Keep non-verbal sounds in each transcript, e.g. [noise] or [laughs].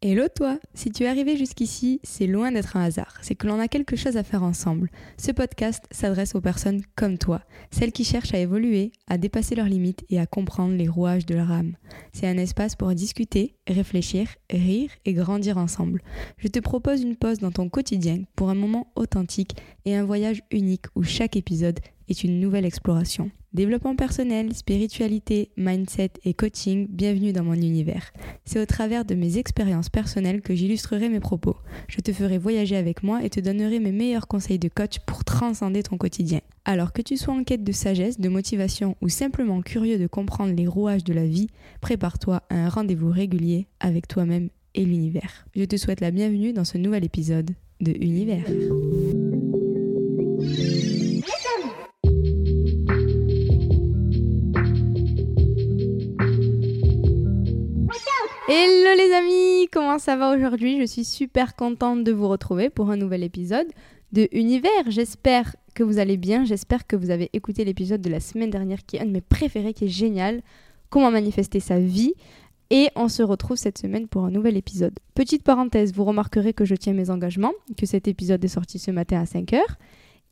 Hello toi Si tu es arrivé jusqu'ici, c'est loin d'être un hasard, c'est que l'on a quelque chose à faire ensemble. Ce podcast s'adresse aux personnes comme toi, celles qui cherchent à évoluer, à dépasser leurs limites et à comprendre les rouages de leur âme. C'est un espace pour discuter, réfléchir, rire et grandir ensemble. Je te propose une pause dans ton quotidien pour un moment authentique et un voyage unique où chaque épisode est une nouvelle exploration. Développement personnel, spiritualité, mindset et coaching, bienvenue dans mon univers. C'est au travers de mes expériences personnelles que j'illustrerai mes propos. Je te ferai voyager avec moi et te donnerai mes meilleurs conseils de coach pour transcender ton quotidien. Alors que tu sois en quête de sagesse, de motivation ou simplement curieux de comprendre les rouages de la vie, prépare-toi à un rendez-vous régulier avec toi-même et l'univers. Je te souhaite la bienvenue dans ce nouvel épisode de Univers. Hello les amis, comment ça va aujourd'hui? Je suis super contente de vous retrouver pour un nouvel épisode de Univers. J'espère que vous allez bien, j'espère que vous avez écouté l'épisode de la semaine dernière qui est un de mes préférés, qui est génial, comment manifester sa vie. Et on se retrouve cette semaine pour un nouvel épisode. Petite parenthèse, vous remarquerez que je tiens mes engagements, que cet épisode est sorti ce matin à 5h.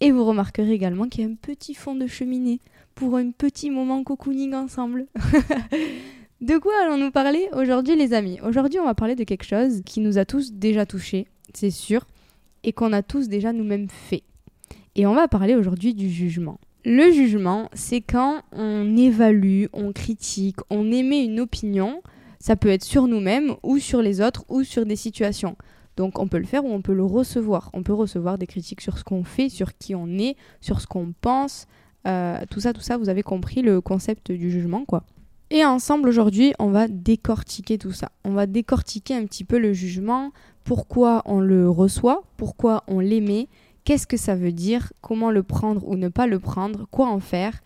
Et vous remarquerez également qu'il y a un petit fond de cheminée pour un petit moment cocooning ensemble. [laughs] De quoi allons-nous parler aujourd'hui les amis? Aujourd'hui on va parler de quelque chose qui nous a tous déjà touchés, c'est sûr, et qu'on a tous déjà nous-mêmes fait. Et on va parler aujourd'hui du jugement. Le jugement, c'est quand on évalue, on critique, on émet une opinion, ça peut être sur nous-mêmes ou sur les autres ou sur des situations. Donc on peut le faire ou on peut le recevoir. On peut recevoir des critiques sur ce qu'on fait, sur qui on est, sur ce qu'on pense. Euh, tout ça, tout ça, vous avez compris le concept du jugement, quoi. Et ensemble aujourd'hui, on va décortiquer tout ça. On va décortiquer un petit peu le jugement, pourquoi on le reçoit, pourquoi on l'émet, qu'est-ce que ça veut dire, comment le prendre ou ne pas le prendre, quoi en faire,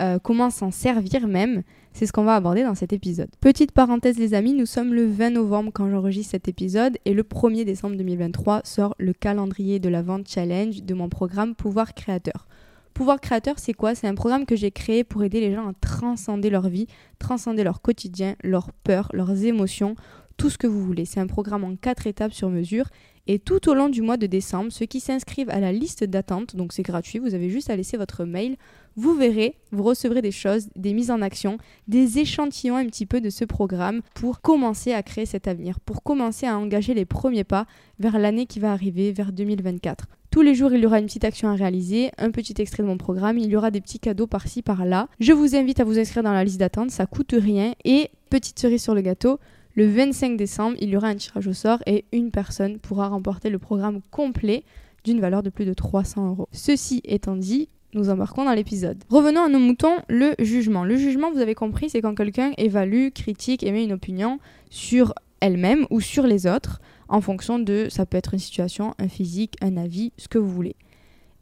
euh, comment s'en servir même? C'est ce qu'on va aborder dans cet épisode. Petite parenthèse les amis, nous sommes le 20 novembre quand j'enregistre cet épisode et le 1er décembre 2023 sort le calendrier de la vente challenge de mon programme Pouvoir Créateur. Pouvoir créateur, c'est quoi? C'est un programme que j'ai créé pour aider les gens à transcender leur vie, transcender leur quotidien, leurs peurs, leurs émotions, tout ce que vous voulez. C'est un programme en quatre étapes sur mesure. Et tout au long du mois de décembre, ceux qui s'inscrivent à la liste d'attente, donc c'est gratuit, vous avez juste à laisser votre mail, vous verrez, vous recevrez des choses, des mises en action, des échantillons un petit peu de ce programme pour commencer à créer cet avenir, pour commencer à engager les premiers pas vers l'année qui va arriver, vers 2024. Tous les jours, il y aura une petite action à réaliser, un petit extrait de mon programme, il y aura des petits cadeaux par-ci, par-là. Je vous invite à vous inscrire dans la liste d'attente, ça coûte rien. Et petite cerise sur le gâteau, le 25 décembre, il y aura un tirage au sort et une personne pourra remporter le programme complet d'une valeur de plus de 300 euros. Ceci étant dit, nous embarquons dans l'épisode. Revenons à nos moutons, le jugement. Le jugement, vous avez compris, c'est quand quelqu'un évalue, critique, émet une opinion sur elle-même ou sur les autres en fonction de, ça peut être une situation, un physique, un avis, ce que vous voulez.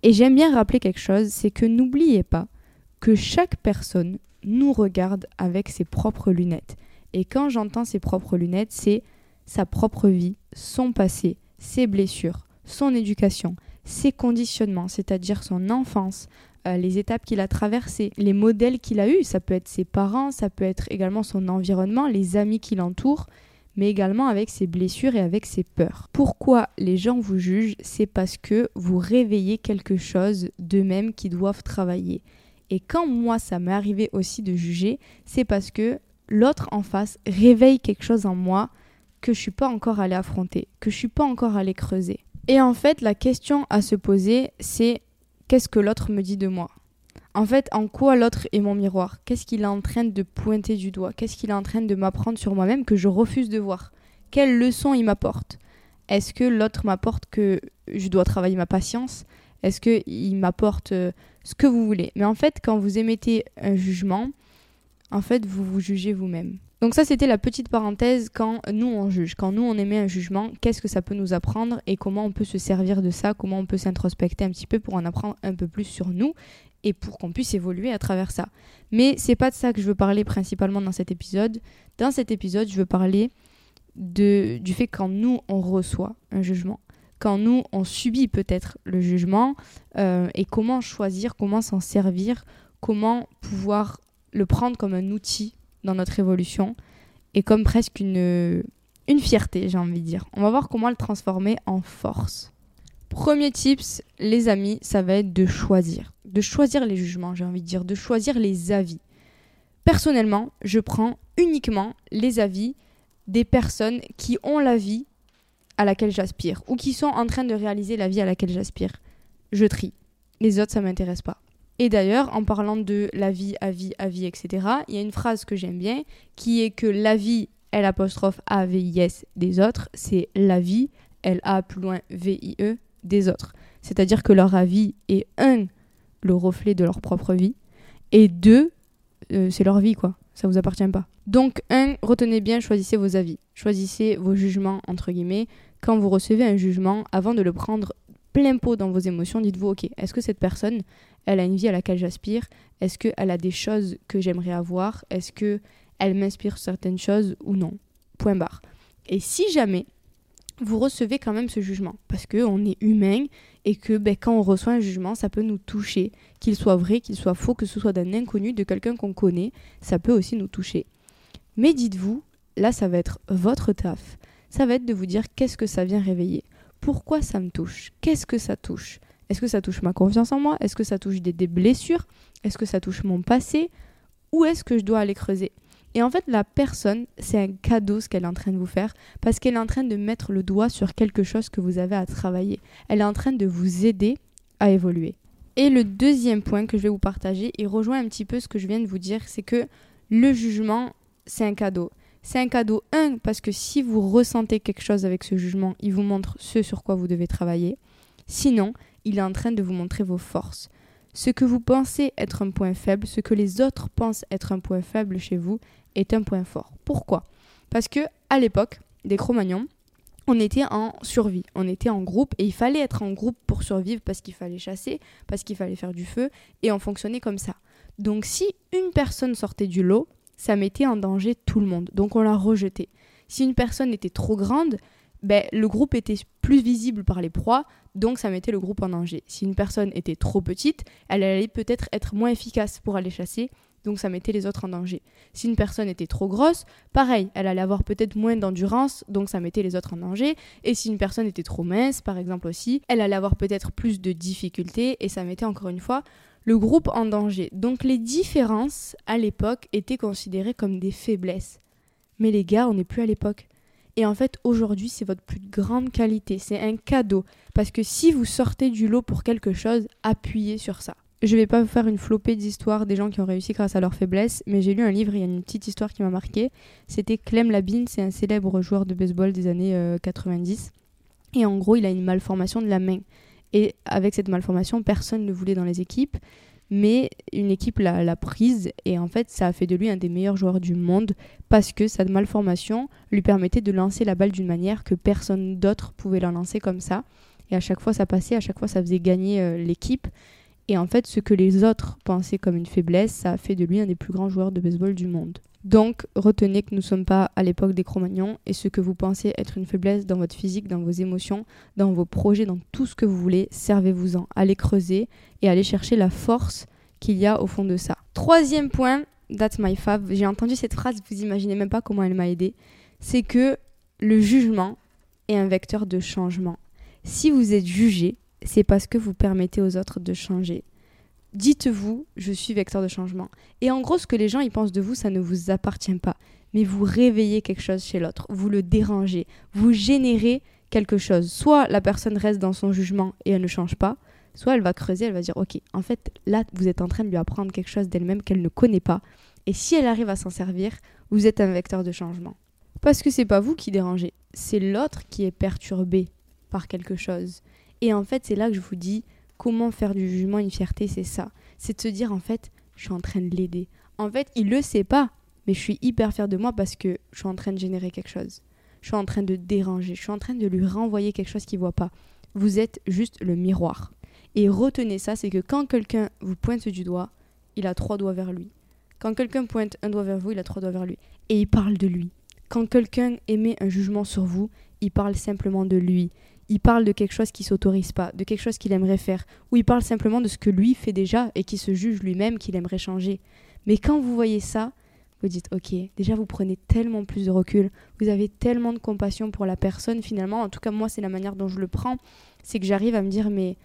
Et j'aime bien rappeler quelque chose, c'est que n'oubliez pas que chaque personne nous regarde avec ses propres lunettes. Et quand j'entends ses propres lunettes, c'est sa propre vie, son passé, ses blessures, son éducation, ses conditionnements, c'est-à-dire son enfance, euh, les étapes qu'il a traversées, les modèles qu'il a eus, ça peut être ses parents, ça peut être également son environnement, les amis qui l'entourent, mais également avec ses blessures et avec ses peurs. Pourquoi les gens vous jugent C'est parce que vous réveillez quelque chose d'eux-mêmes qui doivent travailler. Et quand moi ça m'est arrivé aussi de juger, c'est parce que l'autre en face réveille quelque chose en moi que je suis pas encore allé affronter, que je suis pas encore allé creuser. Et en fait, la question à se poser, c'est qu'est-ce que l'autre me dit de moi? En fait, en quoi l'autre est mon miroir? Qu'est-ce qu'il est en train de pointer du doigt? Qu'est-ce qu'il est en train de m'apprendre sur moi-même que je refuse de voir? Quelle leçon il m'apporte? Est-ce que l'autre m'apporte que je dois travailler ma patience? Est-ce qu'il m'apporte euh, ce que vous voulez? Mais en fait, quand vous émettez un jugement, en fait, vous vous jugez vous-même. Donc ça, c'était la petite parenthèse quand nous, on juge. Quand nous, on émet un jugement, qu'est-ce que ça peut nous apprendre et comment on peut se servir de ça, comment on peut s'introspecter un petit peu pour en apprendre un peu plus sur nous et pour qu'on puisse évoluer à travers ça. Mais c'est pas de ça que je veux parler principalement dans cet épisode. Dans cet épisode, je veux parler de, du fait quand nous on reçoit un jugement, quand nous on subit peut-être le jugement euh, et comment choisir, comment s'en servir, comment pouvoir le prendre comme un outil dans notre évolution et comme presque une, une fierté, j'ai envie de dire. On va voir comment le transformer en force. Premier tips, les amis, ça va être de choisir. De choisir les jugements, j'ai envie de dire, de choisir les avis. Personnellement, je prends uniquement les avis des personnes qui ont la vie à laquelle j'aspire ou qui sont en train de réaliser la vie à laquelle j'aspire. Je trie. Les autres, ça m'intéresse pas. Et d'ailleurs, en parlant de la vie, à vie, etc., il y a une phrase que j'aime bien qui est que la vie, L apostrophe A V I S des autres, c'est la vie, L A plus loin V I E des autres. C'est-à-dire que leur avis est un, le reflet de leur propre vie, et deux, euh, c'est leur vie quoi. Ça vous appartient pas. Donc un, retenez bien, choisissez vos avis, choisissez vos jugements entre guillemets. Quand vous recevez un jugement, avant de le prendre plein pot dans vos émotions, dites-vous ok, est-ce que cette personne, elle a une vie à laquelle j'aspire? Est-ce qu'elle a des choses que j'aimerais avoir? Est-ce que elle m'inspire certaines choses ou non? Point barre. Et si jamais vous recevez quand même ce jugement, parce qu'on est humain et que ben, quand on reçoit un jugement, ça peut nous toucher, qu'il soit vrai, qu'il soit faux, que ce soit d'un inconnu, de quelqu'un qu'on connaît, ça peut aussi nous toucher. Mais dites-vous, là ça va être votre taf, ça va être de vous dire qu'est-ce que ça vient réveiller, pourquoi ça me touche, qu'est-ce que ça touche, est-ce que ça touche ma confiance en moi? Est-ce que ça touche des, blessures? Est-ce que ça touche mon passé? Où est-ce que je dois aller creuser? Et en fait, la personne, c'est un cadeau ce qu'elle est en train de vous faire parce qu'elle est en train de mettre le doigt sur quelque chose que vous avez à travailler. Elle est en train de vous aider à évoluer. Et le deuxième point que je vais vous partager, il rejoint un petit peu ce que je viens de vous dire, c'est que le jugement, c'est un cadeau. C'est un cadeau, un, parce que si vous ressentez quelque chose avec ce jugement, il vous montre ce sur quoi vous devez travailler. Sinon, il est en train de vous montrer vos forces. Ce que vous pensez être un point faible, ce que les autres pensent être un point faible chez vous, est un point fort. Pourquoi? Parce que à l'époque des Cro-Magnons, on était en survie, on était en groupe et il fallait être en groupe pour survivre parce qu'il fallait chasser, parce qu'il fallait faire du feu et on fonctionnait comme ça. Donc si une personne sortait du lot, ça mettait en danger tout le monde, donc on la rejetait. Si une personne était trop grande, ben, le groupe était plus visible par les proies, donc ça mettait le groupe en danger. Si une personne était trop petite, elle allait peut-être être moins efficace pour aller chasser, donc ça mettait les autres en danger. Si une personne était trop grosse, pareil, elle allait avoir peut-être moins d'endurance, donc ça mettait les autres en danger. Et si une personne était trop mince, par exemple aussi, elle allait avoir peut-être plus de difficultés, et ça mettait encore une fois le groupe en danger. Donc les différences, à l'époque, étaient considérées comme des faiblesses. Mais les gars, on n'est plus à l'époque. Et en fait, aujourd'hui, c'est votre plus grande qualité. C'est un cadeau. Parce que si vous sortez du lot pour quelque chose, appuyez sur ça. Je vais pas vous faire une flopée d'histoires des gens qui ont réussi grâce à leur faiblesse, mais j'ai lu un livre, il y a une petite histoire qui m'a marqué. C'était Clem Labine, c'est un célèbre joueur de baseball des années 90. Euh, Et en gros, il a une malformation de la main. Et avec cette malformation, personne ne voulait dans les équipes mais une équipe l'a prise et en fait ça a fait de lui un des meilleurs joueurs du monde parce que sa malformation lui permettait de lancer la balle d'une manière que personne d'autre pouvait la lancer comme ça et à chaque fois ça passait, à chaque fois ça faisait gagner euh, l'équipe et en fait ce que les autres pensaient comme une faiblesse, ça a fait de lui un des plus grands joueurs de baseball du monde. Donc, retenez que nous ne sommes pas à l'époque des Cro-Magnons et ce que vous pensez être une faiblesse dans votre physique, dans vos émotions, dans vos projets, dans tout ce que vous voulez, servez-vous-en. Allez creuser et allez chercher la force qu'il y a au fond de ça. Troisième point, that's my fav. J'ai entendu cette phrase, vous imaginez même pas comment elle m'a aidé. C'est que le jugement est un vecteur de changement. Si vous êtes jugé, c'est parce que vous permettez aux autres de changer dites-vous, je suis vecteur de changement. Et en gros, ce que les gens y pensent de vous, ça ne vous appartient pas. Mais vous réveillez quelque chose chez l'autre, vous le dérangez, vous générez quelque chose. Soit la personne reste dans son jugement et elle ne change pas, soit elle va creuser, elle va dire ok, en fait là vous êtes en train de lui apprendre quelque chose d'elle-même qu'elle ne connaît pas. Et si elle arrive à s'en servir, vous êtes un vecteur de changement. Parce que c'est pas vous qui dérangez, c'est l'autre qui est perturbé par quelque chose. Et en fait, c'est là que je vous dis comment faire du jugement une fierté, c'est ça. C'est de se dire en fait, je suis en train de l'aider. En fait, il le sait pas, mais je suis hyper fière de moi parce que je suis en train de générer quelque chose. Je suis en train de déranger, je suis en train de lui renvoyer quelque chose qu'il voit pas. Vous êtes juste le miroir. Et retenez ça, c'est que quand quelqu'un vous pointe du doigt, il a trois doigts vers lui. Quand quelqu'un pointe un doigt vers vous, il a trois doigts vers lui. Et il parle de lui. Quand quelqu'un émet un jugement sur vous, il parle simplement de lui il parle de quelque chose qui s'autorise pas, de quelque chose qu'il aimerait faire, ou il parle simplement de ce que lui fait déjà et qui se juge lui-même qu'il aimerait changer. Mais quand vous voyez ça, vous dites ok, déjà vous prenez tellement plus de recul, vous avez tellement de compassion pour la personne finalement, en tout cas moi c'est la manière dont je le prends, c'est que j'arrive à me dire mais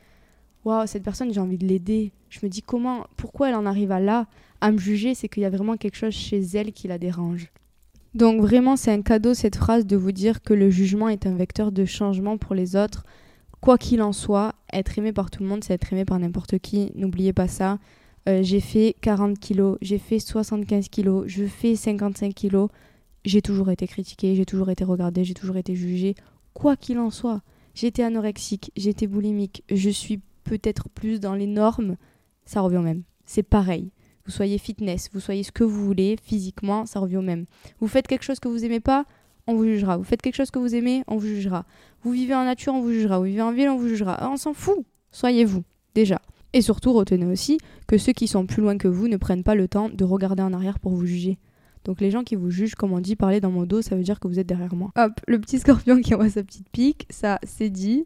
waouh, cette personne j'ai envie de l'aider. Je me dis comment, pourquoi elle en arrive à là, à me juger, c'est qu'il y a vraiment quelque chose chez elle qui la dérange. Donc vraiment c'est un cadeau cette phrase de vous dire que le jugement est un vecteur de changement pour les autres. Quoi qu'il en soit, être aimé par tout le monde, c'est être aimé par n'importe qui. N'oubliez pas ça. Euh, j'ai fait 40 kilos, j'ai fait 75 kilos, je fais 55 kilos. J'ai toujours été critiquée, j'ai toujours été regardée, j'ai toujours été jugée. Quoi qu'il en soit, j'étais anorexique, j'étais boulimique, je suis peut-être plus dans les normes, ça revient même. C'est pareil. Vous soyez fitness, vous soyez ce que vous voulez, physiquement, ça revient au même. Vous faites quelque chose que vous aimez pas, on vous jugera. Vous faites quelque chose que vous aimez, on vous jugera. Vous vivez en nature, on vous jugera. Vous vivez en ville, on vous jugera. Ah, on s'en fout. Soyez vous, déjà. Et surtout, retenez aussi que ceux qui sont plus loin que vous ne prennent pas le temps de regarder en arrière pour vous juger. Donc les gens qui vous jugent, comme on dit, parler dans mon dos, ça veut dire que vous êtes derrière moi. Hop, le petit scorpion qui envoie sa petite pique, ça c'est dit.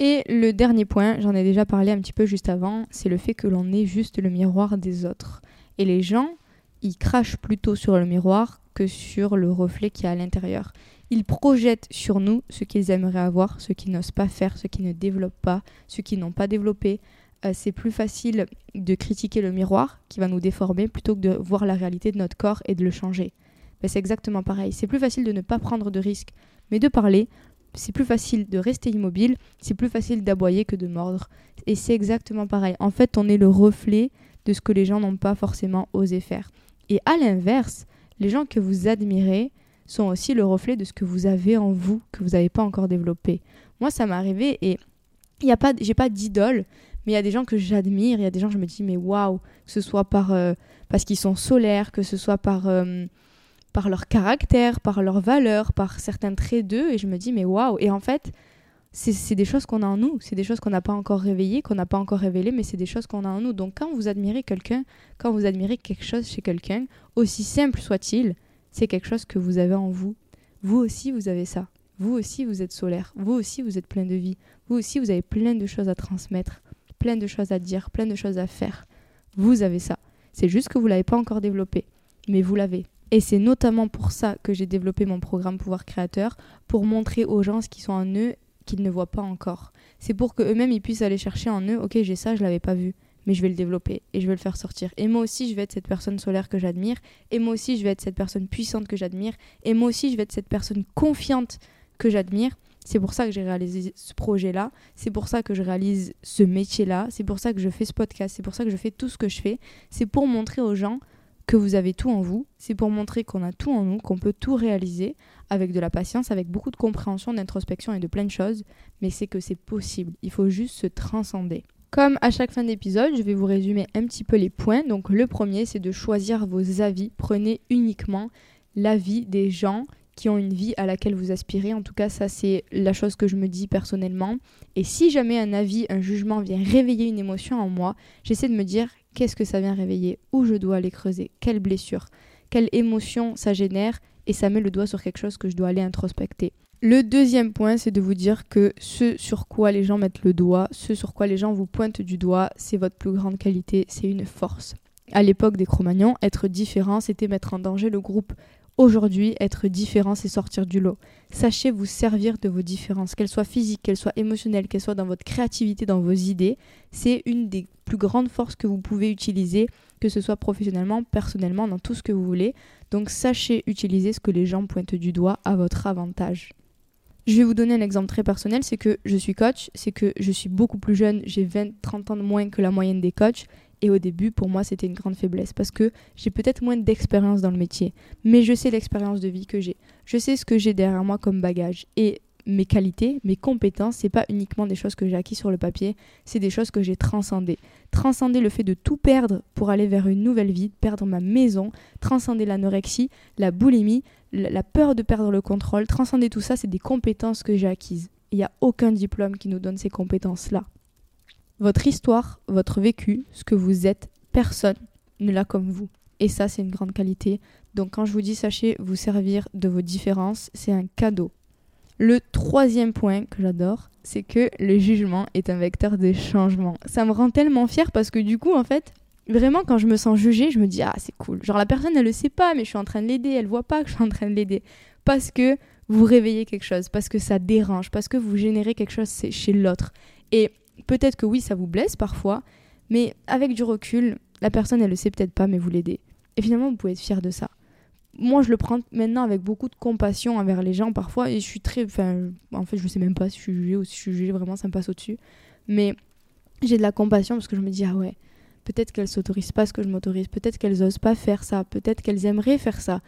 Et le dernier point, j'en ai déjà parlé un petit peu juste avant, c'est le fait que l'on est juste le miroir des autres. Et les gens, ils crachent plutôt sur le miroir que sur le reflet qui est à l'intérieur. Ils projettent sur nous ce qu'ils aimeraient avoir, ce qu'ils n'osent pas faire, ce qu'ils ne développent pas, ce qu'ils n'ont pas développé, euh, c'est plus facile de critiquer le miroir qui va nous déformer plutôt que de voir la réalité de notre corps et de le changer. Ben, c'est exactement pareil. C'est plus facile de ne pas prendre de risques, mais de parler. C'est plus facile de rester immobile, c'est plus facile d'aboyer que de mordre. Et c'est exactement pareil. En fait, on est le reflet de ce que les gens n'ont pas forcément osé faire. Et à l'inverse, les gens que vous admirez sont aussi le reflet de ce que vous avez en vous, que vous n'avez pas encore développé. Moi, ça m'est arrivé et il y a pas, j'ai pas d'idole, mais il y a des gens que j'admire, il y a des gens que je me dis mais waouh, que ce soit par euh, parce qu'ils sont solaires, que ce soit par euh, par leur caractère, par leurs valeurs, par certains traits d'eux, et je me dis mais waouh. Et en fait, c'est des choses qu'on a en nous, c'est des choses qu'on n'a pas encore réveillées, qu'on n'a pas encore révélées, mais c'est des choses qu'on a en nous. Donc quand vous admirez quelqu'un, quand vous admirez quelque chose chez quelqu'un, aussi simple soit-il, c'est quelque chose que vous avez en vous. Vous aussi, vous avez ça. Vous aussi, vous êtes solaire. Vous aussi, vous êtes plein de vie. Vous aussi, vous avez plein de choses à transmettre plein de choses à dire, plein de choses à faire. Vous avez ça. C'est juste que vous ne l'avez pas encore développé, mais vous l'avez. Et c'est notamment pour ça que j'ai développé mon programme Pouvoir Créateur, pour montrer aux gens ce qui sont en eux qu'ils ne voient pas encore. C'est pour qu'eux-mêmes ils puissent aller chercher en eux, ok j'ai ça, je l'avais pas vu, mais je vais le développer et je vais le faire sortir. Et moi aussi je vais être cette personne solaire que j'admire, et moi aussi je vais être cette personne puissante que j'admire, et moi aussi je vais être cette personne confiante que j'admire, c'est pour ça que j'ai réalisé ce projet-là, c'est pour ça que je réalise ce métier-là, c'est pour ça que je fais ce podcast, c'est pour ça que je fais tout ce que je fais. C'est pour montrer aux gens que vous avez tout en vous, c'est pour montrer qu'on a tout en nous, qu'on peut tout réaliser avec de la patience, avec beaucoup de compréhension, d'introspection et de plein de choses, mais c'est que c'est possible, il faut juste se transcender. Comme à chaque fin d'épisode, je vais vous résumer un petit peu les points. Donc le premier, c'est de choisir vos avis. Prenez uniquement l'avis des gens qui ont une vie à laquelle vous aspirez. En tout cas, ça c'est la chose que je me dis personnellement. Et si jamais un avis, un jugement vient réveiller une émotion en moi, j'essaie de me dire qu'est-ce que ça vient réveiller, où je dois aller creuser, quelle blessure, quelle émotion ça génère, et ça met le doigt sur quelque chose que je dois aller introspecter. Le deuxième point, c'est de vous dire que ce sur quoi les gens mettent le doigt, ce sur quoi les gens vous pointent du doigt, c'est votre plus grande qualité, c'est une force. À l'époque des Cro-Magnons, être différent, c'était mettre en danger le groupe. Aujourd'hui, être différent, c'est sortir du lot. Sachez vous servir de vos différences, qu'elles soient physiques, qu'elles soient émotionnelles, qu'elles soient dans votre créativité, dans vos idées. C'est une des plus grandes forces que vous pouvez utiliser, que ce soit professionnellement, personnellement, dans tout ce que vous voulez. Donc sachez utiliser ce que les gens pointent du doigt à votre avantage. Je vais vous donner un exemple très personnel, c'est que je suis coach, c'est que je suis beaucoup plus jeune, j'ai 20-30 ans de moins que la moyenne des coachs, et au début, pour moi, c'était une grande faiblesse parce que j'ai peut-être moins d'expérience dans le métier, mais je sais l'expérience de vie que j'ai. Je sais ce que j'ai derrière moi comme bagage. Et mes qualités, mes compétences, c'est pas uniquement des choses que j'ai acquis sur le papier, c'est des choses que j'ai transcendées. Transcender le fait de tout perdre pour aller vers une nouvelle vie, perdre ma maison, transcender l'anorexie, la boulimie, la peur de perdre le contrôle, transcender tout ça, c'est des compétences que j'ai acquises. Il n'y a aucun diplôme qui nous donne ces compétences-là. Votre histoire, votre vécu, ce que vous êtes, personne ne l'a comme vous. Et ça, c'est une grande qualité. Donc quand je vous dis sachez vous servir de vos différences, c'est un cadeau. Le troisième point que j'adore, c'est que le jugement est un vecteur de changement. Ça me rend tellement fière parce que du coup, en fait, vraiment, quand je me sens jugée, je me dis, ah, c'est cool. Genre, la personne, elle le sait pas, mais je suis en train de l'aider. Elle voit pas que je suis en train de l'aider. Parce que vous réveillez quelque chose, parce que ça dérange, parce que vous générez quelque chose chez l'autre. Et peut-être que oui, ça vous blesse parfois, mais avec du recul, la personne, elle le sait peut-être pas, mais vous l'aidez. Et finalement, vous pouvez être fier de ça. Moi, je le prends maintenant avec beaucoup de compassion envers les gens parfois, et je suis très. Enfin, en fait, je sais même pas si je suis jugée ou si je suis jugée, vraiment, ça me passe au-dessus. Mais j'ai de la compassion parce que je me dis, ah ouais, peut-être qu'elles s'autorisent pas ce que je m'autorise, peut-être qu'elles osent pas faire ça, peut-être qu'elles aimeraient faire ça.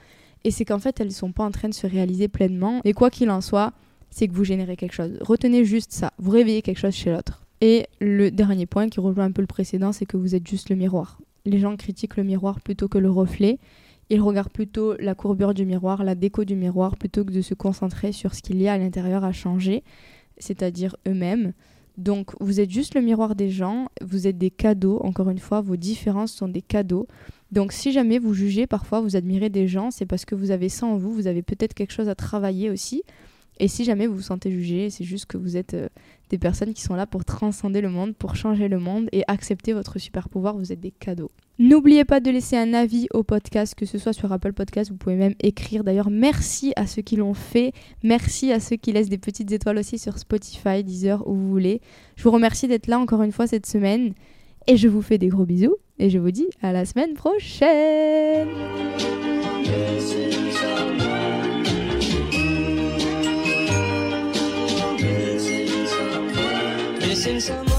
Et c'est qu'en fait, elles sont pas en train de se réaliser pleinement. Et quoi qu'il en soit, c'est que vous générez quelque chose. Retenez juste ça, vous réveillez quelque chose chez l'autre. Et le dernier point qui rejoint un peu le précédent, c'est que vous êtes juste le miroir. Les gens critiquent le miroir plutôt que le reflet. Ils regardent plutôt la courbure du miroir, la déco du miroir, plutôt que de se concentrer sur ce qu'il y a à l'intérieur à changer, c'est-à-dire eux-mêmes. Donc vous êtes juste le miroir des gens, vous êtes des cadeaux, encore une fois, vos différences sont des cadeaux. Donc si jamais vous jugez, parfois vous admirez des gens, c'est parce que vous avez ça en vous, vous avez peut-être quelque chose à travailler aussi. Et si jamais vous vous sentez jugé, c'est juste que vous êtes euh, des personnes qui sont là pour transcender le monde, pour changer le monde et accepter votre super pouvoir, vous êtes des cadeaux. N'oubliez pas de laisser un avis au podcast, que ce soit sur Apple Podcast, vous pouvez même écrire. D'ailleurs, merci à ceux qui l'ont fait. Merci à ceux qui laissent des petites étoiles aussi sur Spotify, Deezer, où vous voulez. Je vous remercie d'être là encore une fois cette semaine. Et je vous fais des gros bisous. Et je vous dis à la semaine prochaine. since I'm